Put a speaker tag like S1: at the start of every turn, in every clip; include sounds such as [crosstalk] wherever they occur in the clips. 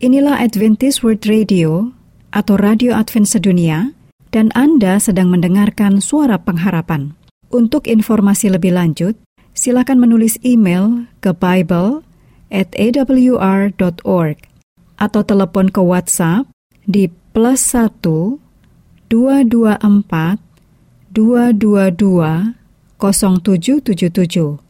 S1: Inilah Adventist World Radio atau Radio Advent Sedunia dan Anda sedang mendengarkan suara pengharapan. Untuk informasi lebih lanjut, silakan menulis email ke Bible at atau telepon ke WhatsApp di plus 1 224 222 0777.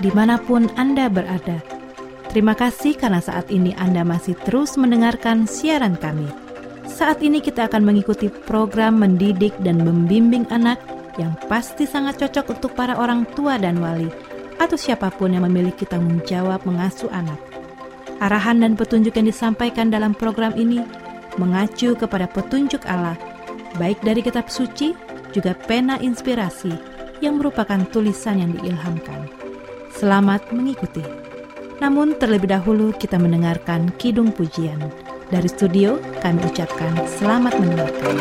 S2: Di mana pun Anda berada. Terima kasih karena saat ini Anda masih terus mendengarkan siaran kami. Saat ini kita akan mengikuti program mendidik dan membimbing anak yang pasti sangat cocok untuk para orang tua dan wali atau siapa pun yang memiliki tanggung jawab mengasuh anak. Arahan dan petunjuk yang disampaikan dalam program ini mengacu kepada petunjuk Allah, baik dari kitab suci juga pena inspirasi yang merupakan tulisan yang diilhamkan. Selamat mengikuti. Namun terlebih dahulu kita mendengarkan Kidung Pujian. Dari studio kami ucapkan selamat mendengarkan.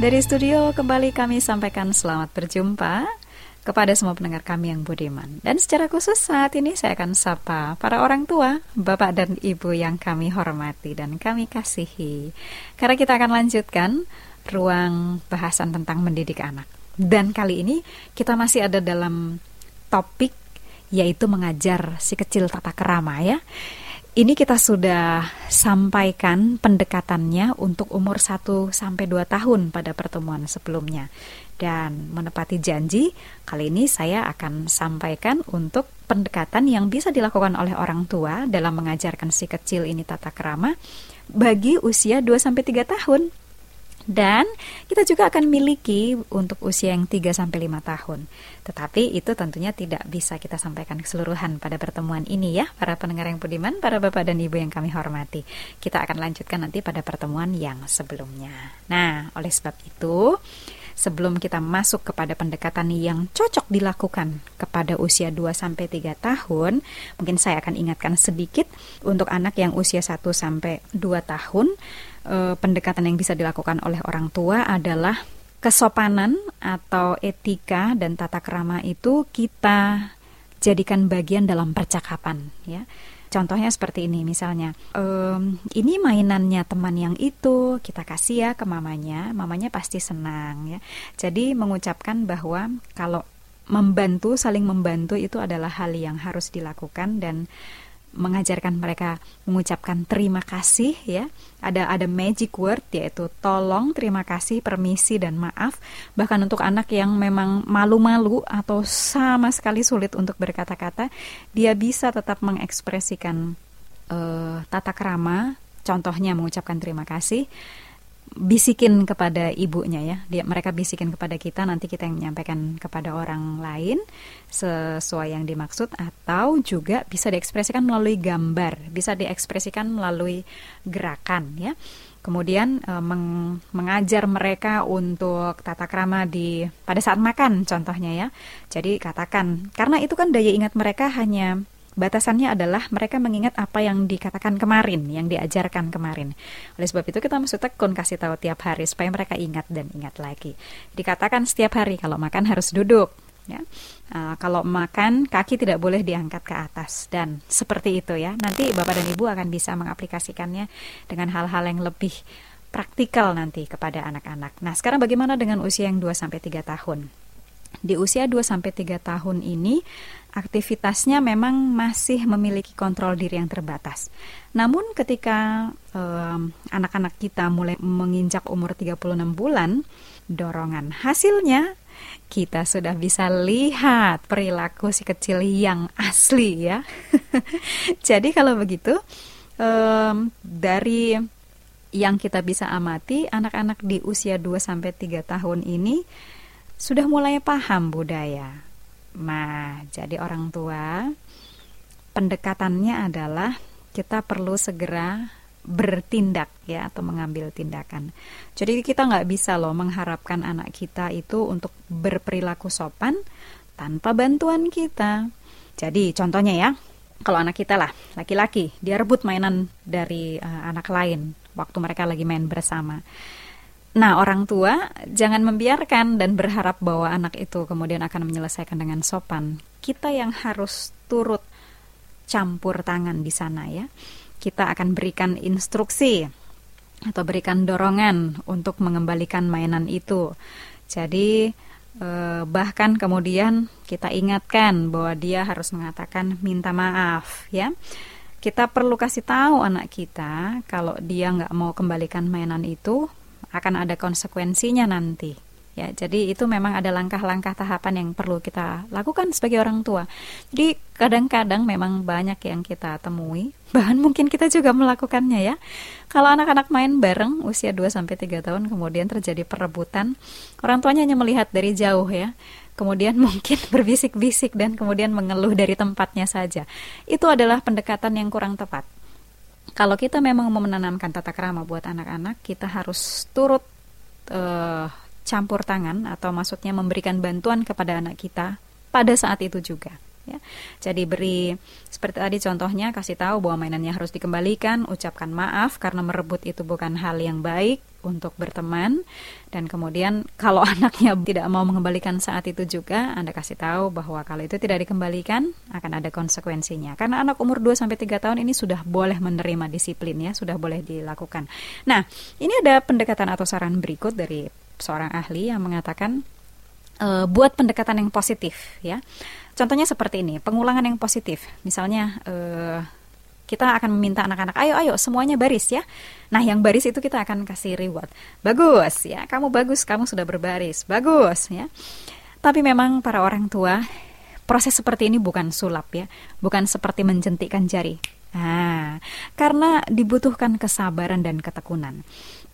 S1: Dari studio kembali kami sampaikan selamat berjumpa kepada semua pendengar kami yang budiman. Dan secara khusus saat ini saya akan sapa para orang tua, bapak dan ibu yang kami hormati dan kami kasihi. Karena kita akan lanjutkan ruang bahasan tentang mendidik anak. Dan kali ini kita masih ada dalam topik yaitu mengajar si kecil tata kerama ya. Ini kita sudah sampaikan pendekatannya untuk umur 1 sampai 2 tahun pada pertemuan sebelumnya. Dan menepati janji, kali ini saya akan sampaikan untuk pendekatan yang bisa dilakukan oleh orang tua dalam mengajarkan si kecil ini tata kerama bagi usia 2 sampai 3 tahun. Dan kita juga akan miliki untuk usia yang 3 sampai 5 tahun. Tetapi itu tentunya tidak bisa kita sampaikan keseluruhan pada pertemuan ini ya, para pendengar yang budiman, para bapak dan ibu yang kami hormati. Kita akan lanjutkan nanti pada pertemuan yang sebelumnya. Nah, oleh sebab itu, sebelum kita masuk kepada pendekatan yang cocok dilakukan kepada usia 2 sampai 3 tahun, mungkin saya akan ingatkan sedikit untuk anak yang usia 1 sampai 2 tahun eh, pendekatan yang bisa dilakukan oleh orang tua adalah kesopanan atau etika dan tata kerama itu kita jadikan bagian dalam percakapan ya. Contohnya seperti ini misalnya, ehm, ini mainannya teman yang itu kita kasih ya ke mamanya, mamanya pasti senang ya. Jadi mengucapkan bahwa kalau membantu, saling membantu itu adalah hal yang harus dilakukan dan mengajarkan mereka mengucapkan terima kasih ya. Ada ada magic word yaitu tolong, terima kasih, permisi dan maaf. Bahkan untuk anak yang memang malu-malu atau sama sekali sulit untuk berkata-kata, dia bisa tetap mengekspresikan uh, tata kerama, contohnya mengucapkan terima kasih bisikin kepada ibunya ya. Dia mereka bisikin kepada kita nanti kita yang menyampaikan kepada orang lain sesuai yang dimaksud atau juga bisa diekspresikan melalui gambar, bisa diekspresikan melalui gerakan ya. Kemudian e, meng, mengajar mereka untuk tata krama di pada saat makan contohnya ya. Jadi katakan karena itu kan daya ingat mereka hanya Batasannya adalah mereka mengingat apa yang dikatakan kemarin, yang diajarkan kemarin. Oleh sebab itu kita mesti tekun kasih tahu tiap hari supaya mereka ingat dan ingat lagi. Dikatakan setiap hari kalau makan harus duduk. Ya. Uh, kalau makan kaki tidak boleh diangkat ke atas dan seperti itu ya. Nanti bapak dan ibu akan bisa mengaplikasikannya dengan hal-hal yang lebih praktikal nanti kepada anak-anak. Nah, sekarang bagaimana dengan usia yang 2 sampai 3 tahun? Di usia 2 sampai 3 tahun ini aktivitasnya memang masih memiliki kontrol diri yang terbatas. Namun ketika anak anak-anak kita mulai menginjak umur 36 bulan, dorongan hasilnya kita sudah bisa lihat perilaku si kecil yang asli ya. [laughs] Jadi kalau begitu um, dari yang kita bisa amati anak-anak di usia 2 sampai 3 tahun ini sudah mulai paham budaya Nah, jadi orang tua pendekatannya adalah kita perlu segera bertindak ya atau mengambil tindakan. Jadi kita nggak bisa loh mengharapkan anak kita itu untuk berperilaku sopan tanpa bantuan kita. Jadi contohnya ya, kalau anak kita lah laki-laki dia rebut mainan dari uh, anak lain waktu mereka lagi main bersama. Nah, orang tua jangan membiarkan dan berharap bahwa anak itu kemudian akan menyelesaikan dengan sopan. Kita yang harus turut campur tangan di sana ya. Kita akan berikan instruksi atau berikan dorongan untuk mengembalikan mainan itu. Jadi eh, bahkan kemudian kita ingatkan bahwa dia harus mengatakan minta maaf ya kita perlu kasih tahu anak kita kalau dia nggak mau kembalikan mainan itu akan ada konsekuensinya nanti. Ya, jadi itu memang ada langkah-langkah tahapan yang perlu kita lakukan sebagai orang tua. Jadi kadang-kadang memang banyak yang kita temui, [laughs] bahkan mungkin kita juga melakukannya ya. Kalau anak-anak main bareng usia 2 sampai 3 tahun kemudian terjadi perebutan, orang tuanya hanya melihat dari jauh ya. Kemudian [laughs] mungkin berbisik-bisik dan kemudian mengeluh dari tempatnya saja. Itu adalah pendekatan yang kurang tepat kalau kita memang mau menanamkan tata krama buat anak-anak, kita harus turut uh, campur tangan atau maksudnya memberikan bantuan kepada anak kita pada saat itu juga. Ya. Jadi beri seperti tadi contohnya kasih tahu bahwa mainannya harus dikembalikan, ucapkan maaf karena merebut itu bukan hal yang baik untuk berteman dan kemudian kalau [laughs] anaknya tidak mau mengembalikan saat itu juga Anda kasih tahu bahwa kalau itu tidak dikembalikan akan ada konsekuensinya. Karena anak umur 2 sampai 3 tahun ini sudah boleh menerima disiplin ya, sudah boleh dilakukan. Nah, ini ada pendekatan atau saran berikut dari seorang ahli yang mengatakan uh, buat pendekatan yang positif ya. Contohnya seperti ini, pengulangan yang positif. Misalnya uh, kita akan meminta anak-anak, ayo ayo semuanya baris ya. Nah yang baris itu kita akan kasih reward. Bagus ya, kamu bagus, kamu sudah berbaris, bagus ya. Tapi memang para orang tua proses seperti ini bukan sulap ya, bukan seperti menjentikkan jari. Nah, karena dibutuhkan kesabaran dan ketekunan.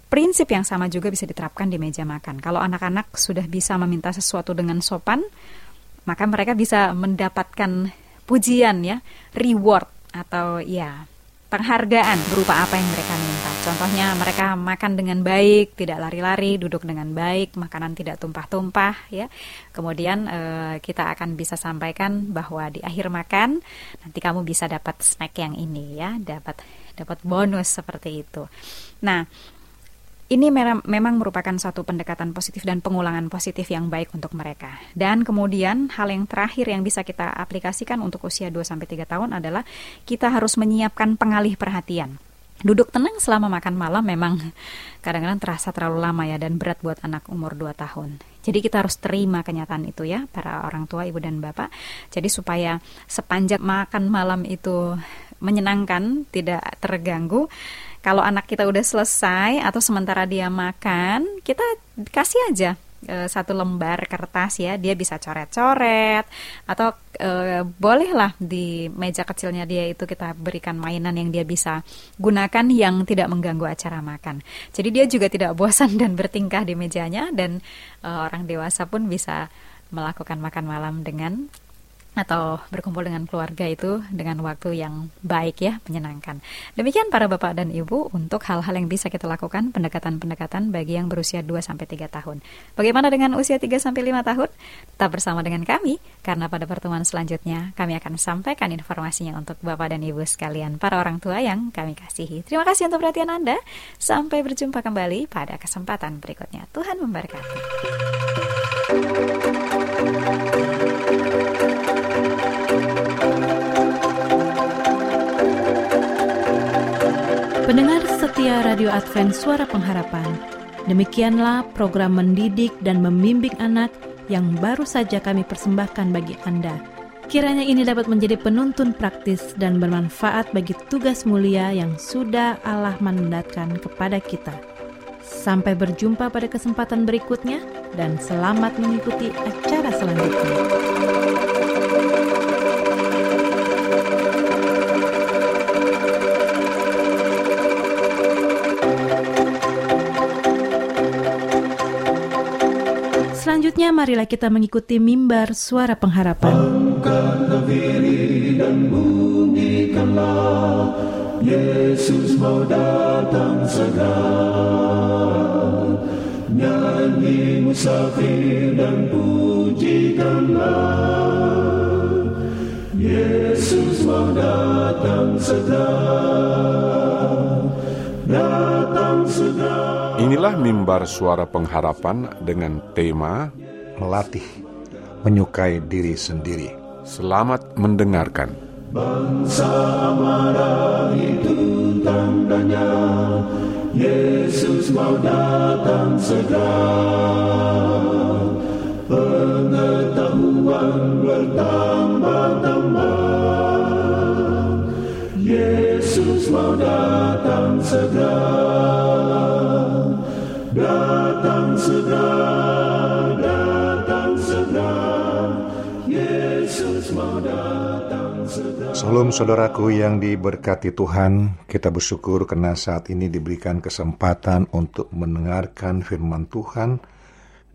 S1: Prinsip yang sama juga bisa diterapkan di meja makan. Kalau anak-anak sudah bisa meminta sesuatu dengan sopan, maka mereka bisa mendapatkan pujian ya, reward atau ya penghargaan berupa apa yang mereka minta. Contohnya mereka makan dengan baik, tidak lari-lari, duduk dengan baik, makanan tidak tumpah-tumpah ya. Kemudian eh, kita akan bisa sampaikan bahwa di akhir makan nanti kamu bisa dapat snack yang ini ya, dapat dapat bonus seperti itu. Nah, ini memang merupakan suatu pendekatan positif dan pengulangan positif yang baik untuk mereka. Dan kemudian hal yang terakhir yang bisa kita aplikasikan untuk usia 2 sampai 3 tahun adalah kita harus menyiapkan pengalih perhatian. Duduk tenang selama makan malam memang kadang-kadang terasa terlalu lama ya dan berat buat anak umur 2 tahun. Jadi kita harus terima kenyataan itu ya para orang tua, ibu dan bapak. Jadi supaya sepanjang makan malam itu menyenangkan, tidak terganggu, kalau anak kita udah selesai atau sementara dia makan, kita kasih aja e, satu lembar kertas ya, dia bisa coret-coret atau e, bolehlah di meja kecilnya dia itu kita berikan mainan yang dia bisa gunakan yang tidak mengganggu acara makan. Jadi dia juga tidak bosan dan bertingkah di mejanya dan e, orang dewasa pun bisa melakukan makan malam dengan atau berkumpul dengan keluarga itu dengan waktu yang baik ya, menyenangkan. Demikian para Bapak dan Ibu untuk hal-hal yang bisa kita lakukan pendekatan-pendekatan bagi yang berusia 2 sampai 3 tahun. Bagaimana dengan usia 3 sampai 5 tahun? Tetap bersama dengan kami karena pada pertemuan selanjutnya kami akan sampaikan informasinya untuk Bapak dan Ibu sekalian para orang tua yang kami kasihi. Terima kasih untuk perhatian Anda. Sampai berjumpa kembali pada kesempatan berikutnya. Tuhan memberkati.
S2: Setia Radio Advent Suara Pengharapan, demikianlah program mendidik dan membimbing anak yang baru saja kami persembahkan bagi Anda. Kiranya ini dapat menjadi penuntun praktis dan bermanfaat bagi tugas mulia yang sudah Allah mandatkan kepada kita. Sampai berjumpa pada kesempatan berikutnya dan selamat mengikuti acara selanjutnya. Selanjutnya marilah kita mengikuti mimbar suara pengharapan. Angkatlah dan bunyikanlah, Yesus mau datang segera. Nyanyi musafir dan pujikanlah, Yesus mau datang segera. Datang segera.
S3: Inilah mimbar suara pengharapan dengan tema
S4: Melatih, menyukai diri sendiri.
S3: Selamat mendengarkan.
S5: Bangsa marah itu tandanya Yesus mau datang segera Pengetahuan bertambah-tambah Yesus mau datang segera datang segera, datang.
S4: Salam saudaraku yang diberkati Tuhan, kita bersyukur karena saat ini diberikan kesempatan untuk mendengarkan firman Tuhan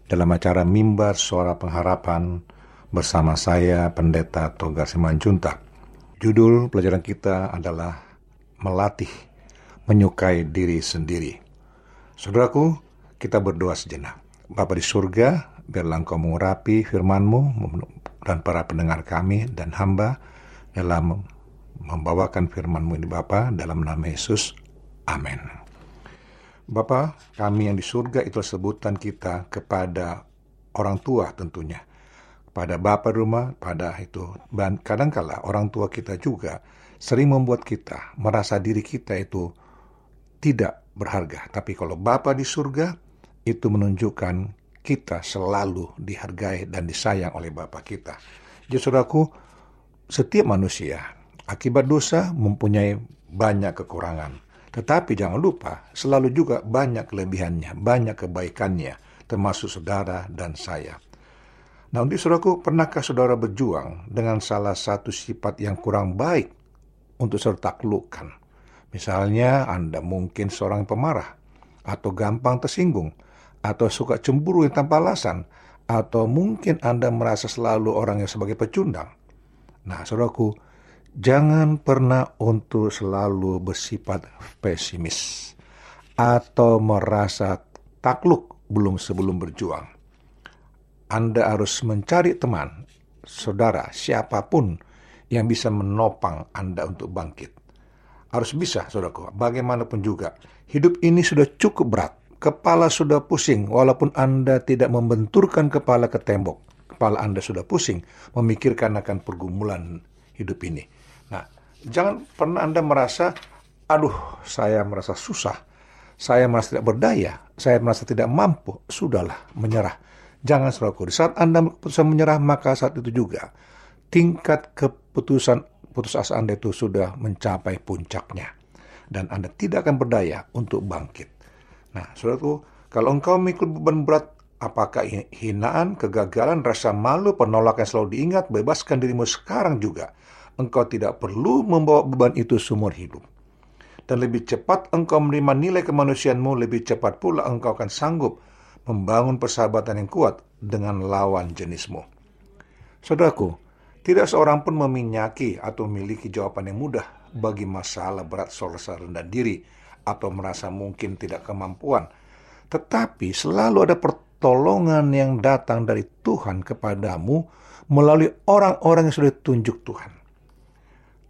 S4: dalam acara Mimbar Suara Pengharapan bersama saya Pendeta Togar Simanjuntak. Judul pelajaran kita adalah Melatih Menyukai Diri Sendiri. Saudaraku, kita berdoa sejenak. Bapa di surga, biarlah engkau mengurapi firman-Mu dan para pendengar kami dan hamba dalam membawakan firman-Mu ini Bapa dalam nama Yesus. Amin. Bapa kami yang di surga itu sebutan kita kepada orang tua tentunya. Pada bapak rumah, pada itu. Dan kadangkala orang tua kita juga sering membuat kita merasa diri kita itu tidak berharga. Tapi kalau Bapa di surga, itu menunjukkan kita selalu dihargai dan disayang oleh Bapa kita. Jadi saudaraku, setiap manusia akibat dosa mempunyai banyak kekurangan. Tetapi jangan lupa, selalu juga banyak kelebihannya, banyak kebaikannya, termasuk saudara dan saya. Nah, untuk saudaraku, pernahkah saudara berjuang dengan salah satu sifat yang kurang baik untuk saudara taklukkan? Misalnya, Anda mungkin seorang pemarah, atau gampang tersinggung, atau suka cemburu yang tanpa alasan, atau mungkin Anda merasa selalu orang yang sebagai pecundang. Nah, saudaraku, jangan pernah untuk selalu bersifat pesimis atau merasa takluk belum sebelum berjuang. Anda harus mencari teman, saudara, siapa pun yang bisa menopang Anda untuk bangkit. Harus bisa, saudaraku, bagaimanapun juga. Hidup ini sudah cukup berat. Kepala sudah pusing, walaupun Anda tidak membenturkan kepala ke tembok. Kepala Anda sudah pusing, memikirkan akan pergumulan hidup ini. Nah, jangan pernah Anda merasa, aduh, saya merasa susah, saya merasa tidak berdaya, saya merasa tidak mampu. Sudahlah, menyerah Jangan saudaraku, di saat Anda keputusan menyerah, maka saat itu juga tingkat keputusan putus asa Anda itu sudah mencapai puncaknya. Dan Anda tidak akan berdaya untuk bangkit. Nah, saudaraku, kalau engkau memikul beban berat, apakah hinaan, kegagalan, rasa malu, penolakan selalu diingat, bebaskan dirimu sekarang juga. Engkau tidak perlu membawa beban itu seumur hidup. Dan lebih cepat engkau menerima nilai kemanusiaanmu, lebih cepat pula engkau akan sanggup membangun persahabatan yang kuat dengan lawan jenismu. Saudaraku, tidak seorang pun meminyaki atau memiliki jawaban yang mudah bagi masalah berat soal rendah diri atau merasa mungkin tidak kemampuan. Tetapi selalu ada pertolongan yang datang dari Tuhan kepadamu melalui orang-orang yang sudah ditunjuk Tuhan.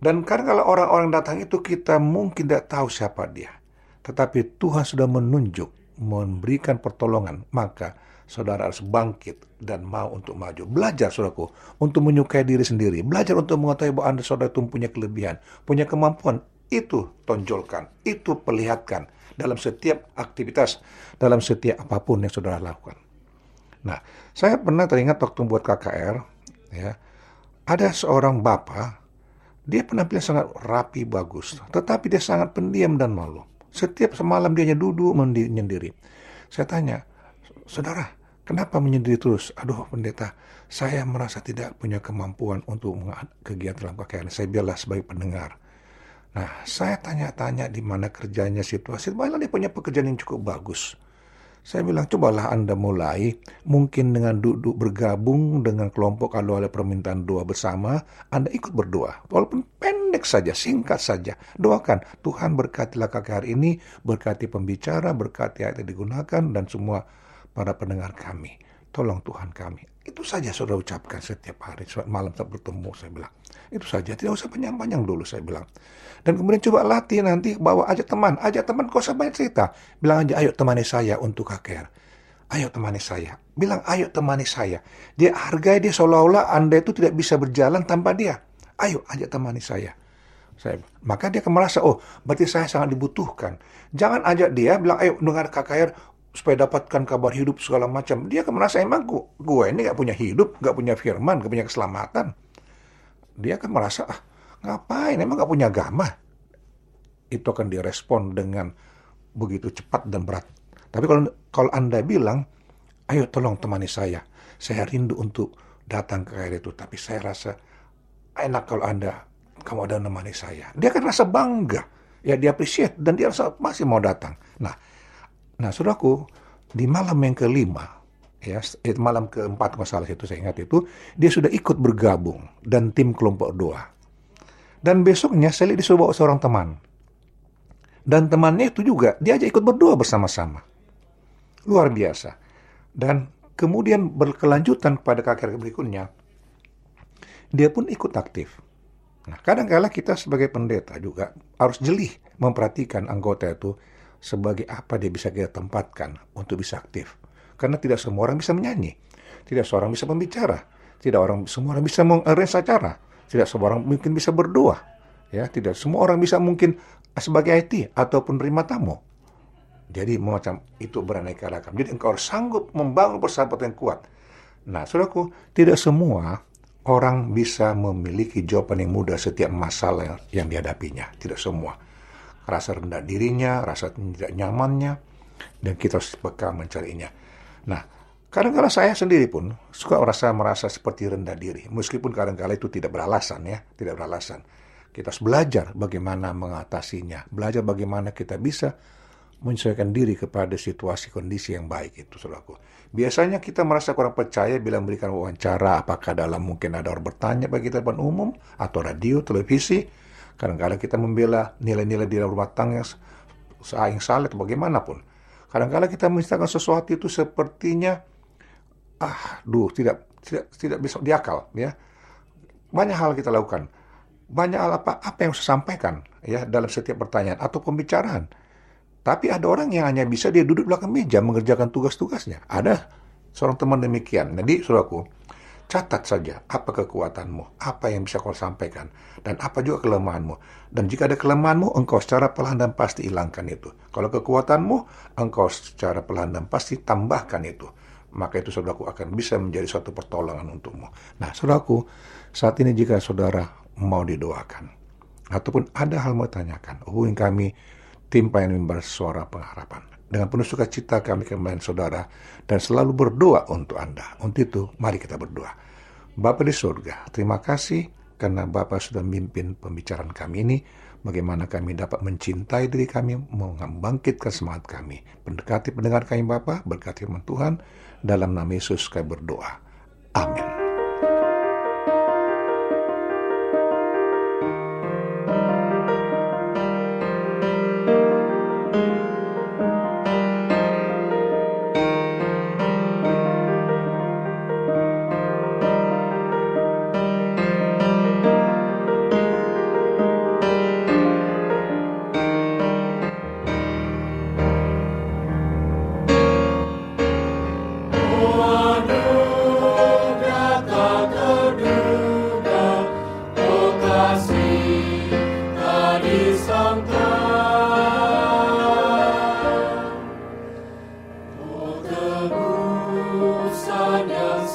S4: Dan karena kalau orang-orang datang itu kita mungkin tidak tahu siapa dia. Tetapi Tuhan sudah menunjuk memberikan pertolongan, maka saudara harus bangkit dan mau untuk maju. Belajar, saudaraku, untuk menyukai diri sendiri. Belajar untuk mengetahui bahwa Anda, saudara, itu punya kelebihan, punya kemampuan. Itu tonjolkan, itu perlihatkan dalam setiap aktivitas, dalam setiap apa pun yang saudara lakukan. Nah, saya pernah teringat waktu membuat KKR, ya, ada seorang bapak, dia penampilan sangat rapi, bagus, tetapi dia sangat pendiam dan malu. Setiap semalam dia hanya duduk menyendiri. Saya tanya, saudara, kenapa menyendiri terus? Aduh pendeta, saya merasa tidak punya kemampuan untuk kegiatan dalam KKR. Saya biarlah sebagai pendengar. Nah, saya tanya-tanya di mana kerjanya situasi. Malah dia punya pekerjaan yang cukup bagus. Saya bilang, cobalah Anda mulai, mungkin dengan duduk bergabung dengan kelompok kalau ada permintaan doa bersama, Anda ikut berdoa. Walaupun pendek saja, singkat saja. Doakan, Tuhan berkatilah kakak hari ini, berkati pembicara, berkati ayat yang digunakan, dan semua para pendengar kami. Tolong Tuhan kami. Itu saja saudara ucapkan setiap hari, malam saat bertemu, saya bilang. Itu saja, tidak usah panjang-panjang dulu, saya bilang. Dan kemudian coba latih nanti bawa ajak teman, ajak teman kau usah banyak cerita. Bilang aja ayo temani saya untuk KKR. Ayo temani saya. Bilang ayo temani saya. Dia hargai dia seolah-olah Anda itu tidak bisa berjalan tanpa dia. Ayo ajak temani saya. Saya, maka dia akan merasa, oh berarti saya sangat dibutuhkan. Jangan ajak dia bilang, ayo dengar KKR supaya dapatkan kabar hidup segala macam. Dia akan merasa emang gue ini gak punya hidup, gak punya firman, gak punya keselamatan. Dia akan merasa, ah Ngapain? Emang gak punya agama? Itu akan direspon dengan begitu cepat dan berat. Tapi kalau kalau Anda bilang, ayo tolong temani saya. Saya rindu untuk datang ke air itu. Tapi saya rasa enak kalau Anda, kamu ada menemani saya. Dia akan rasa bangga. Ya dia appreciate dan dia rasa masih mau datang. Nah, nah saudaraku, di malam yang kelima, ya malam keempat masalah itu saya ingat itu dia sudah ikut bergabung dan tim kelompok doa dan besoknya Sally disuruh bawa seorang teman. Dan temannya itu juga diajak ikut berdoa bersama-sama. Luar biasa. Dan kemudian berkelanjutan pada kakek berikutnya, dia pun ikut aktif. Nah, kadang-kala kita sebagai pendeta juga harus jeli memperhatikan anggota itu sebagai apa dia bisa kita tempatkan untuk bisa aktif. Karena tidak semua orang bisa menyanyi, tidak semua orang bisa membicara, tidak orang semua orang bisa mengarrange acara, tidak semua orang mungkin bisa berdoa, ya tidak semua orang bisa mungkin sebagai IT ataupun terima tamu. Jadi macam itu beraneka ragam. Jadi engkau harus sanggup membangun persahabatan yang kuat. Nah, saudaraku, tidak semua orang bisa memiliki jawaban yang mudah setiap masalah yang dihadapinya. Tidak semua. Rasa rendah dirinya, rasa tidak nyamannya, dan kita harus bekal mencarinya. Nah, kadang-kadang saya sendiri pun suka merasa merasa seperti rendah diri, meskipun kadang-kadang itu tidak beralasan ya, tidak beralasan. Kita harus belajar bagaimana mengatasinya, belajar bagaimana kita bisa menyesuaikan diri kepada situasi kondisi yang baik itu, saudaraku. Biasanya kita merasa kurang percaya bila memberikan wawancara, apakah dalam mungkin ada orang bertanya bagi depan umum, atau radio, televisi. Kadang-kadang kita membela nilai-nilai di dalam rumah tangga yang salah atau bagaimanapun. Kadang-kadang kita menceritakan sesuatu itu sepertinya, ah, duh, tidak tidak tidak bisa diakal, ya. Banyak hal kita lakukan. Banyak hal apa apa yang saya sampaikan ya dalam setiap pertanyaan atau pembicaraan tapi ada orang yang hanya bisa dia duduk belakang meja mengerjakan tugas-tugasnya. Ada seorang teman demikian. Jadi, saudaraku, catat saja apa kekuatanmu, apa yang bisa kau sampaikan, dan apa juga kelemahanmu. Dan jika ada kelemahanmu, engkau secara perlahan dan pasti hilangkan itu. Kalau kekuatanmu, engkau secara perlahan dan pasti tambahkan itu. Maka itu saudaraku akan bisa menjadi suatu pertolongan untukmu. Nah, saudaraku, saat ini jika saudara mau didoakan, ataupun ada hal mau tanyakan, hubungi kami tim pelayanan mimbar suara pengharapan. Dengan penuh sukacita kami kembali saudara dan selalu berdoa untuk Anda. Untuk itu, mari kita berdoa. Bapa di surga, terima kasih karena Bapak sudah memimpin pembicaraan kami ini. Bagaimana kami dapat mencintai diri kami, membangkitkan semangat kami. Mendekati pendengar kami Bapak, berkati Tuhan. Dalam nama Yesus kami berdoa. Amin.
S2: Demikianlah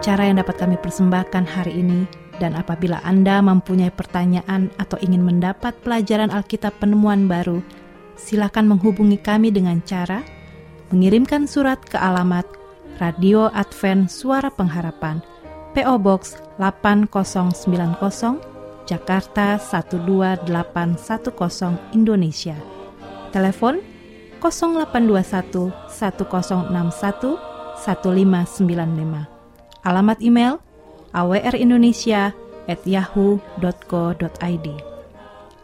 S2: acara yang dapat kami persembahkan hari ini. Dan apabila Anda mempunyai pertanyaan atau ingin mendapat pelajaran Alkitab penemuan baru, silakan menghubungi kami dengan cara mengirimkan surat ke alamat Radio Advent Suara Pengharapan, PO Box 8090, Jakarta 12810 Indonesia. Telepon 0821 1061 1595. Alamat email awrindonesia@yahoo.co.id.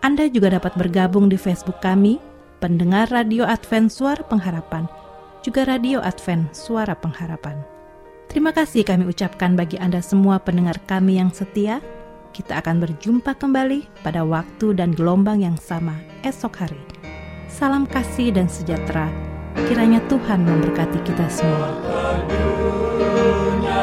S2: Anda juga dapat bergabung di Facebook kami, pendengar Radio Advent Suara Pengharapan, juga Radio Advent Suara Pengharapan. Terima kasih kami ucapkan bagi Anda semua pendengar kami yang setia.
S5: Kita akan berjumpa kembali pada waktu dan gelombang yang sama esok hari. Salam kasih dan sejahtera. Kiranya Tuhan memberkati kita semua.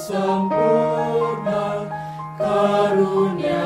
S1: sempurna karunia